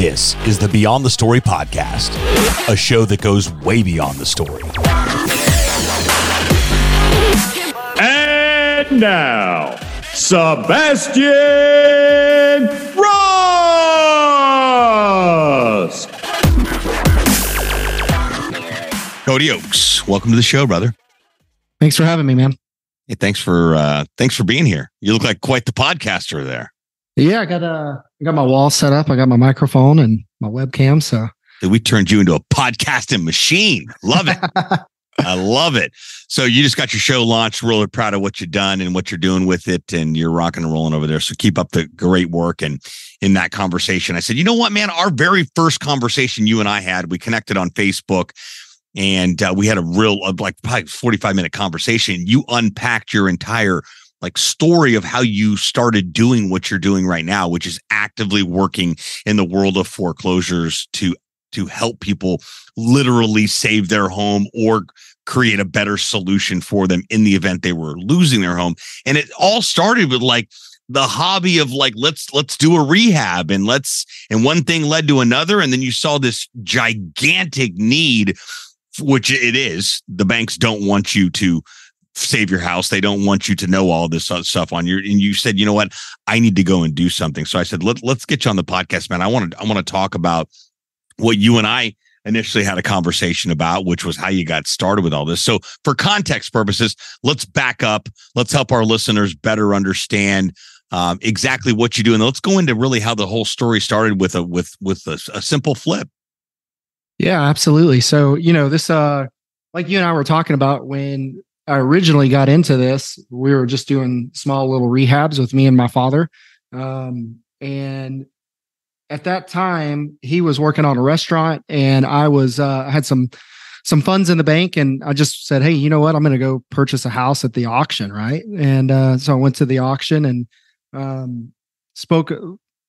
This is the Beyond the Story podcast, a show that goes way beyond the story. And now, Sebastian Rusk. Cody Oakes, welcome to the show, brother. Thanks for having me, man. Hey, thanks for uh thanks for being here. You look like quite the podcaster there. Yeah, I got uh I got my wall set up. I got my microphone and my webcam. So we turned you into a podcasting machine. Love it. I love it. So you just got your show launched. Really proud of what you've done and what you're doing with it, and you're rocking and rolling over there. So keep up the great work. And in that conversation, I said, you know what, man, our very first conversation you and I had, we connected on Facebook and uh, we had a real uh, like probably 45 minute conversation you unpacked your entire like story of how you started doing what you're doing right now which is actively working in the world of foreclosures to to help people literally save their home or create a better solution for them in the event they were losing their home and it all started with like the hobby of like let's let's do a rehab and let's and one thing led to another and then you saw this gigantic need which it is. The banks don't want you to save your house. They don't want you to know all this stuff on your. And you said, you know what, I need to go and do something. So I said, let let's get you on the podcast, man. I want to I want to talk about what you and I initially had a conversation about, which was how you got started with all this. So for context purposes, let's back up. Let's help our listeners better understand um, exactly what you do, and let's go into really how the whole story started with a with with a, a simple flip. Yeah, absolutely. So, you know, this uh like you and I were talking about when I originally got into this, we were just doing small little rehabs with me and my father. Um and at that time he was working on a restaurant and I was uh I had some some funds in the bank and I just said, "Hey, you know what? I'm going to go purchase a house at the auction, right?" And uh so I went to the auction and um spoke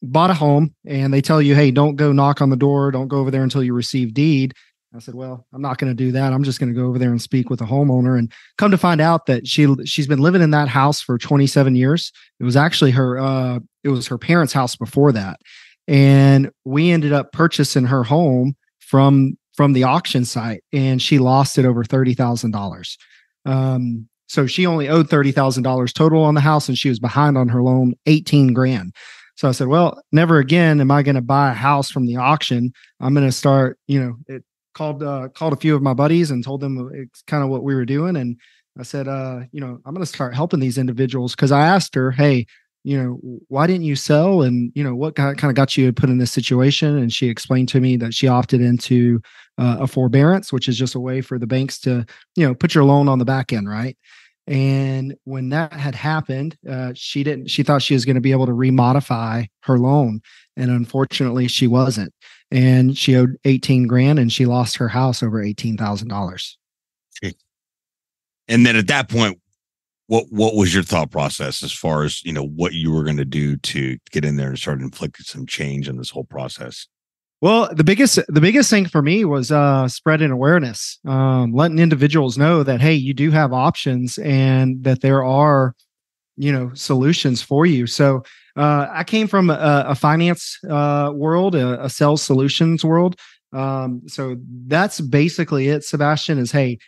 bought a home and they tell you, hey, don't go knock on the door, don't go over there until you receive deed. I said, well, I'm not going to do that. I'm just going to go over there and speak with the homeowner and come to find out that she she's been living in that house for 27 years. It was actually her uh it was her parents' house before that. And we ended up purchasing her home from from the auction site and she lost it over $30,000. Um so she only owed $30,000 total on the house and she was behind on her loan 18 grand. So I said, well, never again am I going to buy a house from the auction. I'm going to start, you know, it called uh, called a few of my buddies and told them it's kind of what we were doing and I said, uh, you know, I'm going to start helping these individuals because I asked her, hey, you know, why didn't you sell? And, you know, what kind of got you put in this situation? And she explained to me that she opted into uh, a forbearance, which is just a way for the banks to, you know, put your loan on the back end, right? And when that had happened, uh, she didn't. She thought she was going to be able to remodify her loan, and unfortunately, she wasn't. And she owed eighteen grand, and she lost her house over eighteen thousand dollars. And then at that point, what what was your thought process as far as you know what you were going to do to get in there and start inflicting some change in this whole process? Well, the biggest the biggest thing for me was uh, spreading awareness, um, letting individuals know that hey, you do have options and that there are, you know, solutions for you. So uh, I came from a, a finance uh, world, a, a, sales solutions world. Um, so that's basically it. Sebastian is hey,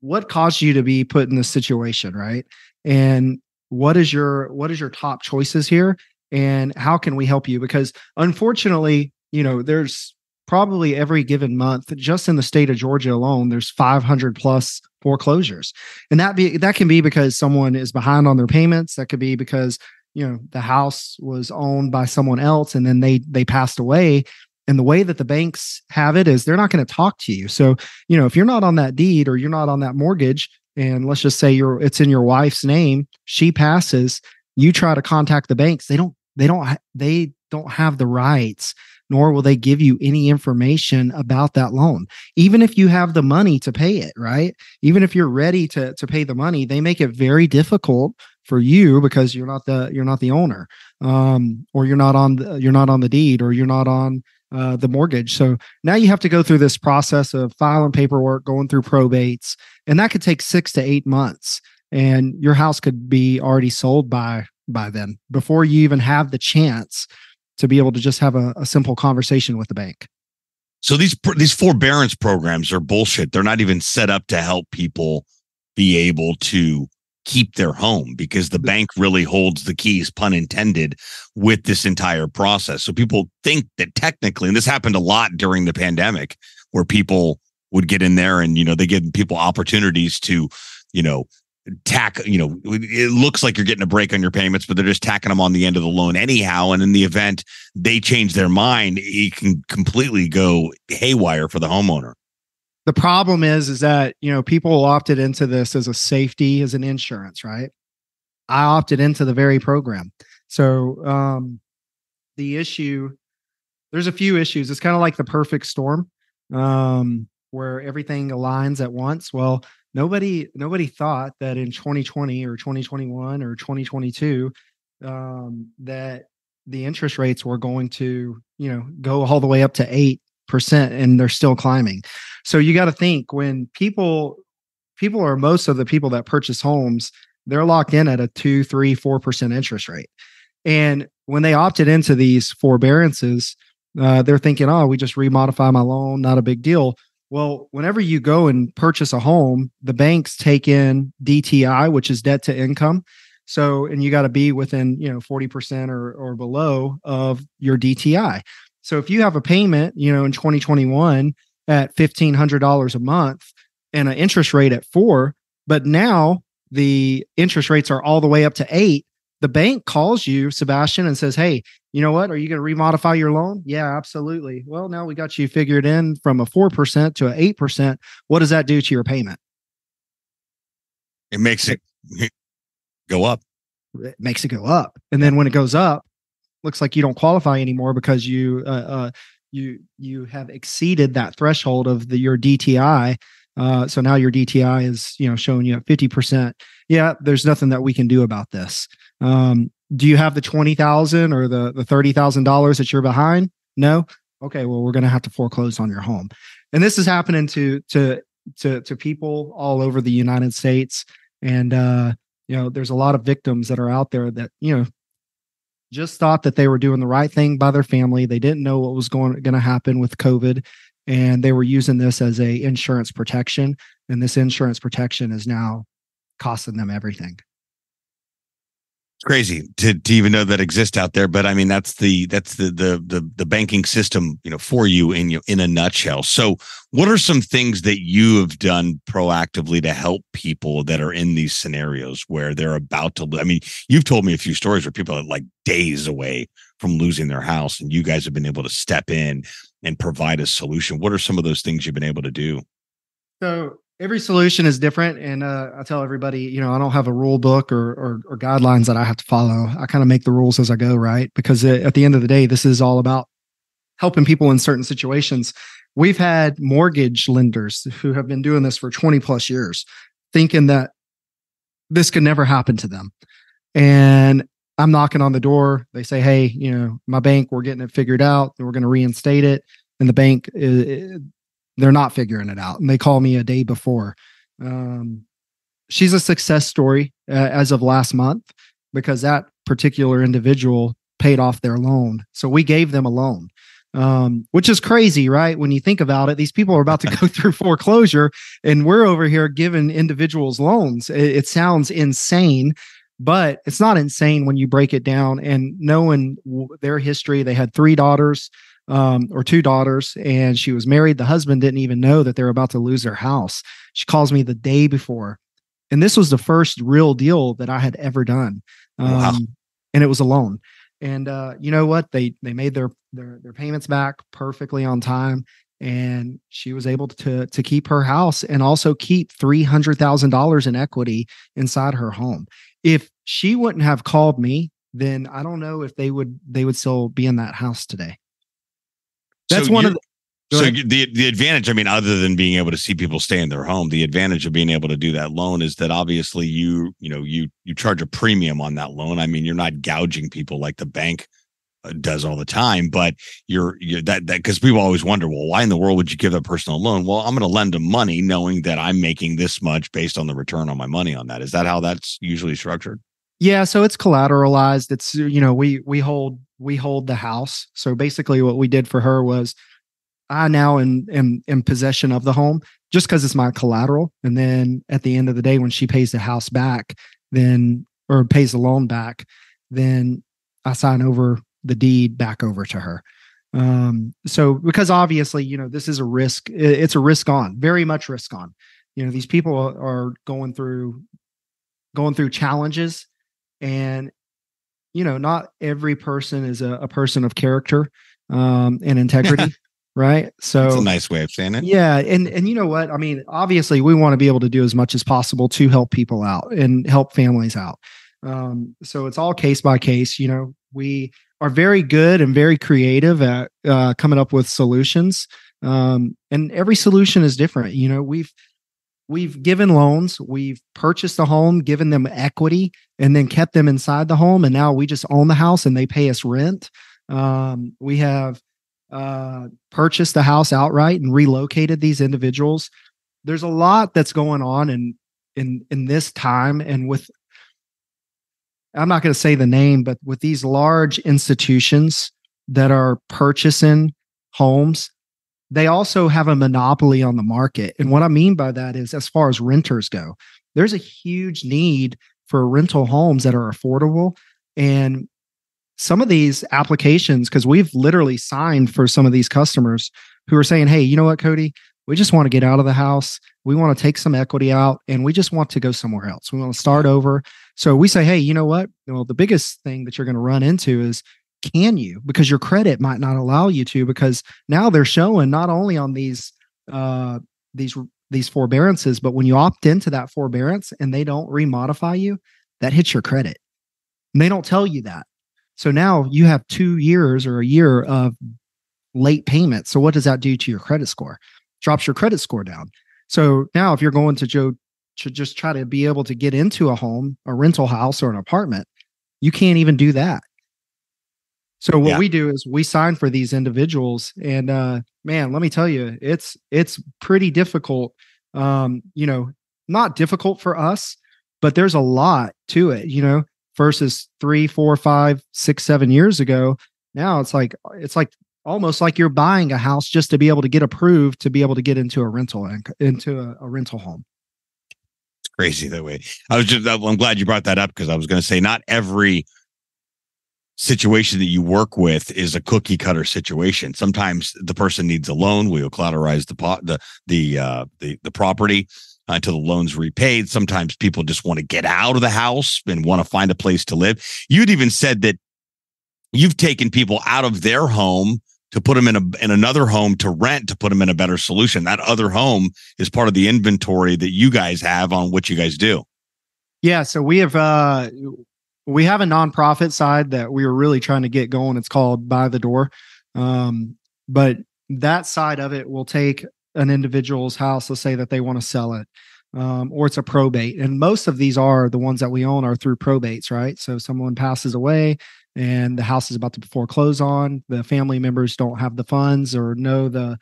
what caused you to be put in this situation, right? And what is your what is your top choices here? And how can we help you? Because unfortunately, you know, there's probably every given month just in the state of Georgia alone there's 500 plus foreclosures. And that be that can be because someone is behind on their payments, that could be because you know the house was owned by someone else and then they they passed away and the way that the banks have it is they're not going to talk to you. So, you know, if you're not on that deed or you're not on that mortgage and let's just say you're it's in your wife's name, she passes, you try to contact the banks, they don't they don't they don't have the rights nor will they give you any information about that loan. Even if you have the money to pay it, right? Even if you're ready to, to pay the money, they make it very difficult for you because you're not the you're not the owner um, or you're not on the, you're not on the deed or you're not on uh, the mortgage. So now you have to go through this process of filing paperwork, going through probates, and that could take six to eight months. And your house could be already sold by by then before you even have the chance to be able to just have a, a simple conversation with the bank. So these these forbearance programs are bullshit. They're not even set up to help people be able to keep their home because the bank really holds the keys, pun intended, with this entire process. So people think that technically, and this happened a lot during the pandemic, where people would get in there and you know they give people opportunities to you know tack you know it looks like you're getting a break on your payments but they're just tacking them on the end of the loan anyhow. And in the event they change their mind it can completely go haywire for the homeowner. The problem is is that you know people opted into this as a safety as an insurance right? I opted into the very program. So um the issue there's a few issues. It's kind of like the perfect storm um where everything aligns at once. Well, nobody nobody thought that in 2020 or 2021 or 2022 um, that the interest rates were going to you know go all the way up to eight percent, and they're still climbing. So you got to think when people people are most of the people that purchase homes they're locked in at a two, three, four percent interest rate, and when they opted into these forbearances, uh, they're thinking, "Oh, we just remodify my loan, not a big deal." Well, whenever you go and purchase a home, the banks take in DTI, which is debt to income. So, and you got to be within, you know, 40% or, or below of your DTI. So if you have a payment, you know, in 2021 at $1,500 a month and an interest rate at four, but now the interest rates are all the way up to eight, the bank calls you, Sebastian, and says, Hey, you know what? Are you going to remodify your loan? Yeah, absolutely. Well, now we got you figured in from a 4% to an 8%. What does that do to your payment? It makes it go up. It makes it go up. And then when it goes up, looks like you don't qualify anymore because you, uh, uh, you, you have exceeded that threshold of the, your DTI. Uh, so now your DTI is, you know, showing you at 50%. Yeah, there's nothing that we can do about this. Um, do you have the twenty thousand or the the thirty thousand dollars that you're behind? No. Okay, well, we're going to have to foreclose on your home, and this is happening to to to to people all over the United States, and uh, you know, there's a lot of victims that are out there that you know just thought that they were doing the right thing by their family. They didn't know what was going going to happen with COVID, and they were using this as a insurance protection, and this insurance protection is now costing them everything crazy to, to even know that exists out there but i mean that's the that's the, the the the banking system you know for you in you in a nutshell. So what are some things that you have done proactively to help people that are in these scenarios where they're about to i mean you've told me a few stories where people are like days away from losing their house and you guys have been able to step in and provide a solution. What are some of those things you've been able to do? So every solution is different and uh, i tell everybody you know i don't have a rule book or, or, or guidelines that i have to follow. I kind of make the rules as i go right? Because at the end of the day this is all about helping people in certain situations. We've had mortgage lenders who have been doing this for 20 plus years thinking that this could never happen to them. And i'm knocking on the door. They say hey you know my bank we're getting it figured out. We're going to reinstate it. And the bank is, they're not figuring it out and they call me a day before. Um, she's a success story uh, as of last month because that particular individual paid off their loan so we gave them a loan. Um, which is crazy right? When you think about it these people are about to go through foreclosure and we're over here giving individuals loans. It, it sounds insane but it's not insane when you break it down and knowing their history. They had three daughters um, or two daughters, and she was married. The husband didn't even know that they were about to lose their house. She calls me the day before, and this was the first real deal that I had ever done. Um, wow. And it was a loan. And uh, you know what? They they made their their their payments back perfectly on time, and she was able to to keep her house and also keep three hundred thousand dollars in equity inside her home. If she wouldn't have called me, then I don't know if they would they would still be in that house today. That's so one of the so the the advantage, I mean, other than being able to see people stay in their home, the advantage of being able to do that loan is that obviously you you know you you charge a premium on that loan. I mean, you're not gouging people like the bank uh, does all the time, but you're you're that that because people always wonder, well, why in the world would you give that person a personal loan? Well, I'm going to lend them money knowing that I'm making this much based on the return on my money on that. Is that how that's usually structured? Yeah, so it's collateralized. It's you know we we hold we hold the house. So basically, what we did for her was I now am in possession of the home just because it's my collateral. And then at the end of the day, when she pays the house back, then or pays the loan back, then I sign over the deed back over to her. Um, so because obviously, you know, this is a risk, it's a risk on, very much risk on. You know, these people are going through going through challenges and you know, not every person is a, a person of character um and integrity. right so that's a nice way of saying it yeah and and you know what i mean obviously we want to be able to do as much as possible to help people out and help families out um, so it's all case by case. You know, we are very good and very creative at uh, coming up with solutions. Um, and every solution is different. You know, we've we've given loans, we've purchased a home, given them equity, and then kept them inside the home. And now we just own the house and they pay us rent. Um, we have uh, purchased the house outright and relocated these individuals. There's a lot that's going on in in in this time and with I'm not going to say the name, but with these large institutions that are purchasing homes, they also have a monopoly on the market. And what I mean by that is, as far as renters go, there's a huge need for rental homes that are affordable. And some of these applications, because we've literally signed for some of these customers who are saying, hey, you know what, Cody? We just want to get out of the house. We want to take some equity out and we just want to go somewhere else. We want to start over. So we say, hey, you know what? Well, the biggest thing that you're going to run into is can you? Because your credit might not allow you to, because now they're showing not only on these uh these these forbearances, but when you opt into that forbearance and they don't remodify you, that hits your credit. And they don't tell you that. So now you have two years or a year of late payment. So what does that do to your credit score? Drops your credit score down. So now if you're going to Joe to just try to be able to get into a home, a rental house, or an apartment, you can't even do that. So what yeah. we do is we sign for these individuals, and uh, man, let me tell you, it's it's pretty difficult. Um, you know, not difficult for us, but there's a lot to it. You know, versus three, four, five, six, seven years ago. Now it's like it's like almost like you're buying a house just to be able to get approved to be able to get into a rental and into a, a rental home It's crazy that way. I was just, I'm glad you brought that up because I was going to say not every situation that you work with is a cookie cutter situation. Sometimes the person needs a loan. We'll collateralize the pot, the, the, uh, the, the property until the loan's repaid. Sometimes people just want to get out of the house and want to find a place to live. You'd even said that you've taken people out of their home to put them in a in another home to rent to put them in a better solution. That other home is part of the inventory that you guys have on what you guys do. Yeah, so we have uh we have a nonprofit side that we were really trying to get going. It's called By the Door. Um, but that side of it will take an individual's house, let's say that they want to sell it. Um, or it's a probate. And most of these are the ones that we own are through probates, right? So someone passes away, and the house is about to foreclose on the family members don't have the funds or know the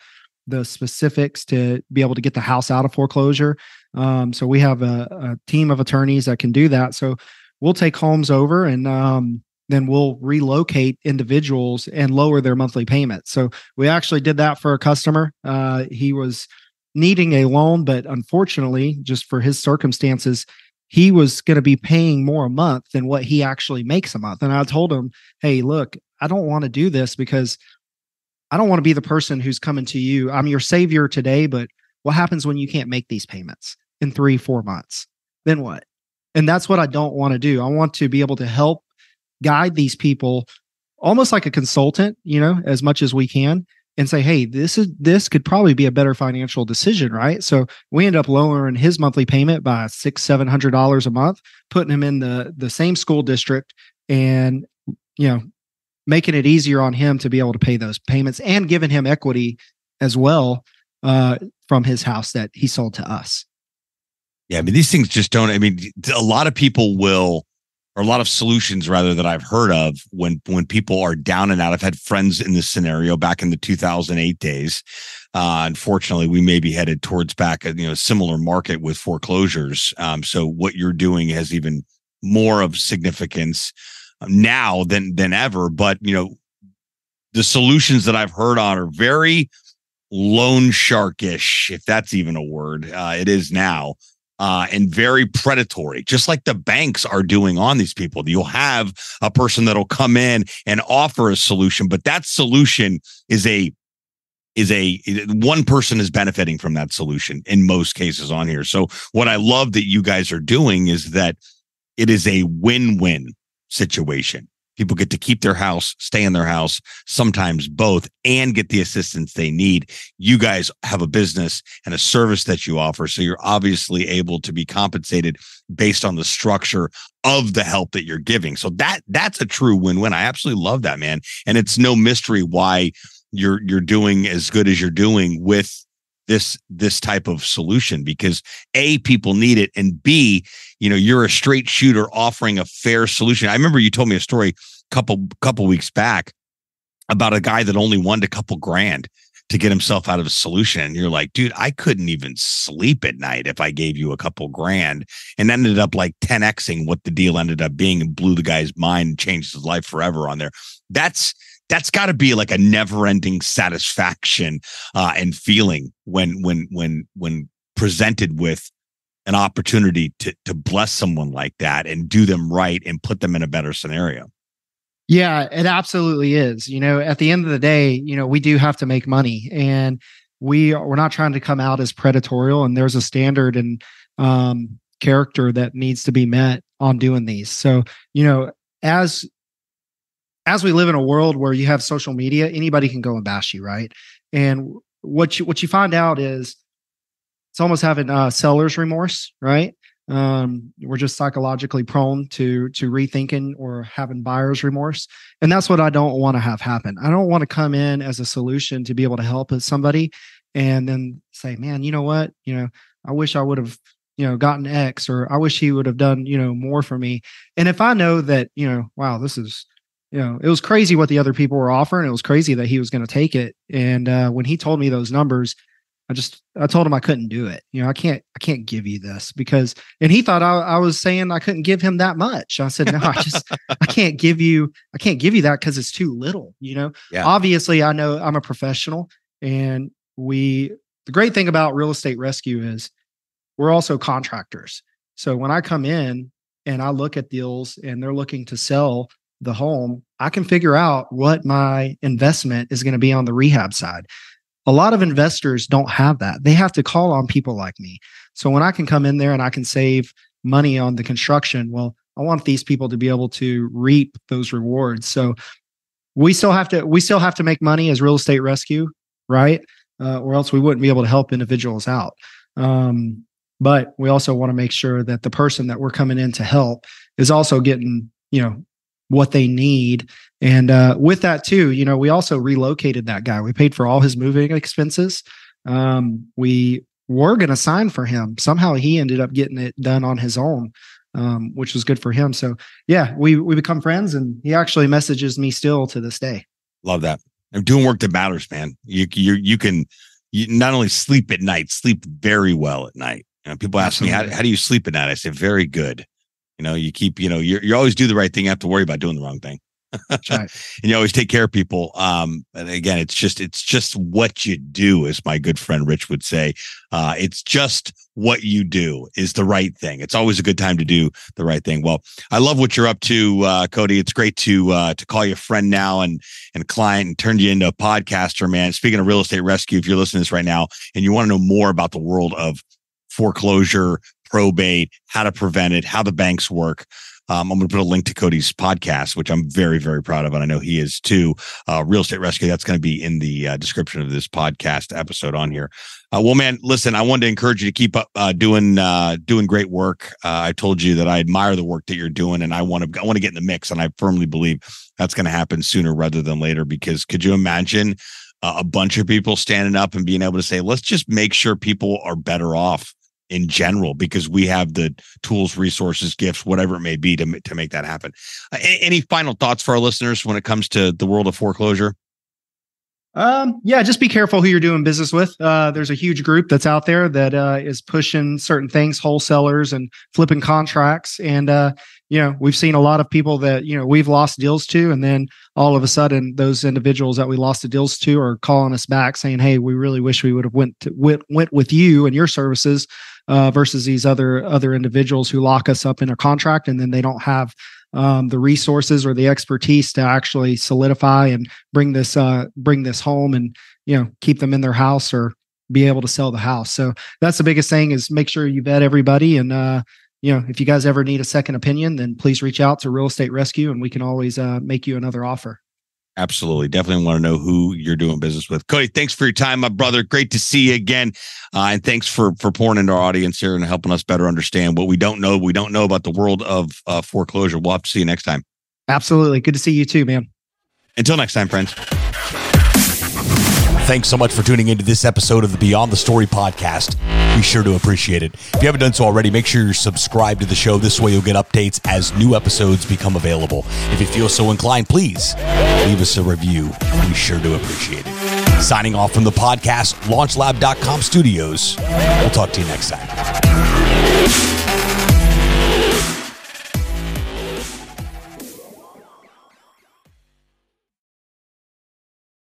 the specifics to be able to get the house out of foreclosure um, so we have a, a, team of attorneys that can do that so we'll take homes over and um, then we'll relocate individuals and lower their monthly payments so we actually did that for a customer uh, he was needing a loan but unfortunately just for his circumstances he was going to be paying more a month than what he actually makes a month. And I told him, hey, look, I don't want to do this because I don't want to be the person who's coming to you. I'm your savior today, but what happens when you can't make these payments in three, four months? Then what? And that's what I don't want to do. I want to be able to help guide these people almost like a consultant, you know, as much as we can and say, hey, this is this could probably be a better financial decision, right? So we end up lowering his monthly payment by six, seven hundred dollars a month, putting him in the the same school district, and you know, making it easier on him to be able to pay those payments and giving him equity as well uh, from his house that he sold to us. Yeah, I mean these things just don't. I mean, a lot of people will or a lot of solutions rather that I've heard of when when people are down and out. I've had friends in this scenario back in the 2008 days. Uh, unfortunately, we may be headed towards back a you know similar market with foreclosures. Um, so what you're doing has even more of significance. now than than ever. But you know, the solutions that I've heard on are very loan sharkish, if that's even a word. Uh, it is now. Uh, and very predatory, just like the banks are doing on these people. You'll have a person that'll come in and offer a solution, but that solution is a is a one person is benefiting from that solution in most cases on here. So what I love that you guys are doing is that it is a win-win situation. People get to keep their house, stay in their house, sometimes both, and get the assistance they need. You guys have a business and a service that you offer. So you're obviously able to be compensated based on the structure of the help that you're giving. So that that's a true win-win. I absolutely love that, man. And it's no mystery why you're you're doing as good as you're doing with this this type of solution because a people need it and b you know you're a straight shooter offering a fair solution. I remember you told me a story a couple couple weeks back about a guy that only wanted a couple grand to get himself out of a solution. And you're like dude i couldn't even sleep at night if i gave you a couple grand. And ended up like 10xing what the deal ended up being and blew the guy's mind and changed his life forever on there. That's that's got to be like a never-ending satisfaction uh, and feeling when when when when presented with an opportunity to to bless someone like that and do them right and put them in a better scenario. Yeah, it absolutely is. You know, at the end of the day, you know, we do have to make money and we are, we're not trying to come out as predatorial and there's a standard and um character that needs to be met on doing these. So, you know, as as we live in a world where you have social media, anybody can go and bash you, right? And what you what you find out is it's almost having uh, seller's remorse, right? Um, we're just psychologically prone to to rethinking or having buyer's remorse, and that's what I don't want to have happen. I don't want to come in as a solution to be able to help somebody, and then say, "Man, you know what? You know, I wish I would have." you know gotten x or i wish he would have done you know more for me and if i know that you know wow this is you know, it was crazy what the other people were offering. It was crazy that he was going to take it. And uh, when he told me those numbers, I just I told him I couldn't do it. You know, I can't I can't give you this because and he thought I, I was saying I couldn't give him that much. I said, no, I just I can't give you I can't give you that because it's too little, you know. Yeah. Obviously, I know I'm a professional and we the great thing about real estate rescue is we're also contractors. So when I come in and I look at deals and they're looking to sell the home, I can figure out what my investment is going to be on the rehab side. A lot of investors don't have that. They have to call on people like me. So when I can come in there and I can save money on the construction, well, I want these people to be able to reap those rewards. So we still have to we still have to make money as real estate rescue, right? Uh, or else we wouldn't be able to help individuals out. Um, but we also want to make sure that the person that we're coming in to help is also getting you know what they need. And uh, with that too, you know, we also relocated that guy. We paid for all his moving expenses. Um, we were going to sign for him. Somehow he ended up getting it done on his own, um, which was good for him. So yeah, we we become friends, and he actually messages me still to this day. Love that. I'm doing work that matters, man. You you you can you not only sleep at night, sleep very well at night. You know, people ask Absolutely. me how, how do you sleep at night? I say very good. You know, you keep, you know, you you always do the right thing. You have to worry about doing the wrong thing. right. and you always take care of people. Um, and again, it's just it's just what you do, as my good friend Rich would say. Uh, it's just what you do is the right thing. It's always a good time to do the right thing. Well, I love what you're up to, uh, Cody. It's great to uh, to call you a friend now and and client and turn you into a podcaster, man. Speaking of real estate rescue, if you're listening to this right now and you want to know more about the world of foreclosure, probate, how to prevent it, how the banks work. Um, I'm going to put a link to Cody's podcast, which I'm very, very proud of. And I know he is too. Uh, Real Estate Rescue. That's going to be in the uh, description of this podcast episode on here. Uh, well, man, listen, I wanted to encourage you to keep up uh, doing uh, doing great work. Uh, I told you that I admire the work that you're doing, and I want to I want to get in the mix. And I firmly believe that's going to happen sooner rather than later. Because could you imagine a bunch of people standing up and being able to say, "Let's just make sure people are better off." In general because we have the tools, resources, gifts, whatever it may be to, to make that happen. Uh, any final thoughts for our listeners when it comes to the world of foreclosure? Um, yeah, just be careful who you're doing business with. Uh, there's a huge group that's out there that uh, is pushing certain things, wholesalers and flipping contracts. And uh, you know, we've seen a lot of people that you know we've lost deals to, and then all of a sudden, those individuals that we lost the deals to are calling us back saying, "Hey, we really wish we would have went to, went, went with you and your services uh, versus these other other individuals who lock us up in a contract, and then they don't have." Um, the resources or the expertise to actually solidify and bring this uh, bring this home and you know keep them in their house or be able to sell the house. So that's the biggest thing is make sure you vet everybody and uh, you know if you guys ever need a second opinion, then please reach out to Real Estate Rescue and we can always uh, make you another offer. Absolutely. Definitely want to know who you're doing business with. Cody, thanks for your time, my brother. Great to see you again. Uh, and thanks for for pouring into our audience here and helping us better understand what we don't know. We don't know about the world of uh, foreclosure. We'll have to see you next time. Absolutely. Good to see you too, man. Until next time, friends. Thanks so much for tuning into this episode of the Beyond the Story podcast. Be sure to appreciate it. If you haven't done so already, make sure you're subscribed to the show. This way you'll get updates as new episodes become available. If you feel so inclined, please leave us a review. Be sure to appreciate it. Signing off from the podcast, launchlab.com studios. We'll talk to you next time.